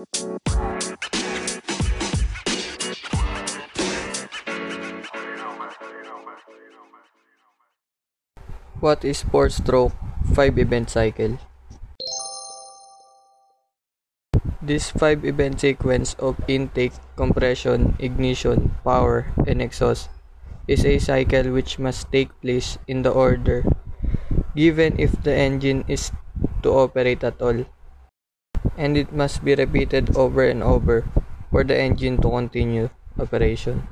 What is four-stroke five-event cycle? This five-event sequence of intake, compression, ignition, power, and exhaust is a cycle which must take place in the order given if the engine is to operate at all, and it must be repeated over and over for the engine to continue operation.